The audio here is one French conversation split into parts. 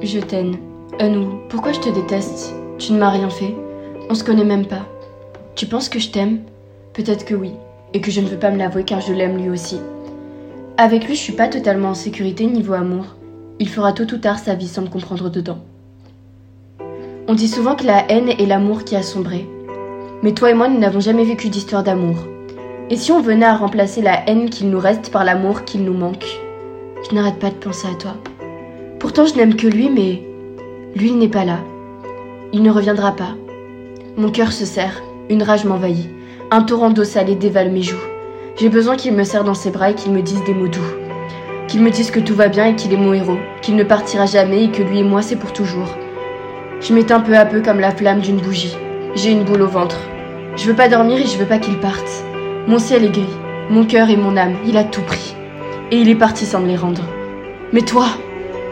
Je t'aime. Anou, pourquoi je te déteste Tu ne m'as rien fait? On se connaît même pas. Tu penses que je t'aime? Peut-être que oui, et que je ne veux pas me l'avouer car je l'aime lui aussi. Avec lui, je suis pas totalement en sécurité niveau amour. Il fera tôt ou tard sa vie sans me comprendre dedans. On dit souvent que la haine est l'amour qui a sombré. Mais toi et moi, nous n'avons jamais vécu d'histoire d'amour. Et si on venait à remplacer la haine qu'il nous reste par l'amour qu'il nous manque? Je n'arrête pas de penser à toi. Pourtant, je n'aime que lui, mais lui, il n'est pas là. Il ne reviendra pas. Mon cœur se serre, une rage m'envahit. Un torrent d'eau salée dévale mes joues. J'ai besoin qu'il me serre dans ses bras et qu'il me dise des mots doux. Qu'il me dise que tout va bien et qu'il est mon héros, qu'il ne partira jamais et que lui et moi c'est pour toujours. Je m'éteins peu à peu comme la flamme d'une bougie. J'ai une boule au ventre. Je veux pas dormir et je veux pas qu'il parte. Mon ciel est gris, mon cœur et mon âme, il a tout pris. Et il est parti sans me les rendre. Mais toi,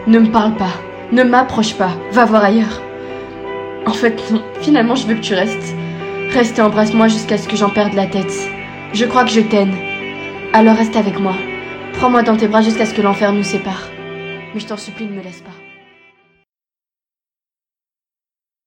ne me parle pas, ne m'approche pas, va voir ailleurs. En fait, finalement, je veux que tu restes. Reste et embrasse-moi jusqu'à ce que j'en perde la tête. Je crois que je t'aime. Alors reste avec moi. Prends-moi dans tes bras jusqu'à ce que l'enfer nous sépare. Mais je t'en supplie, ne me laisse pas.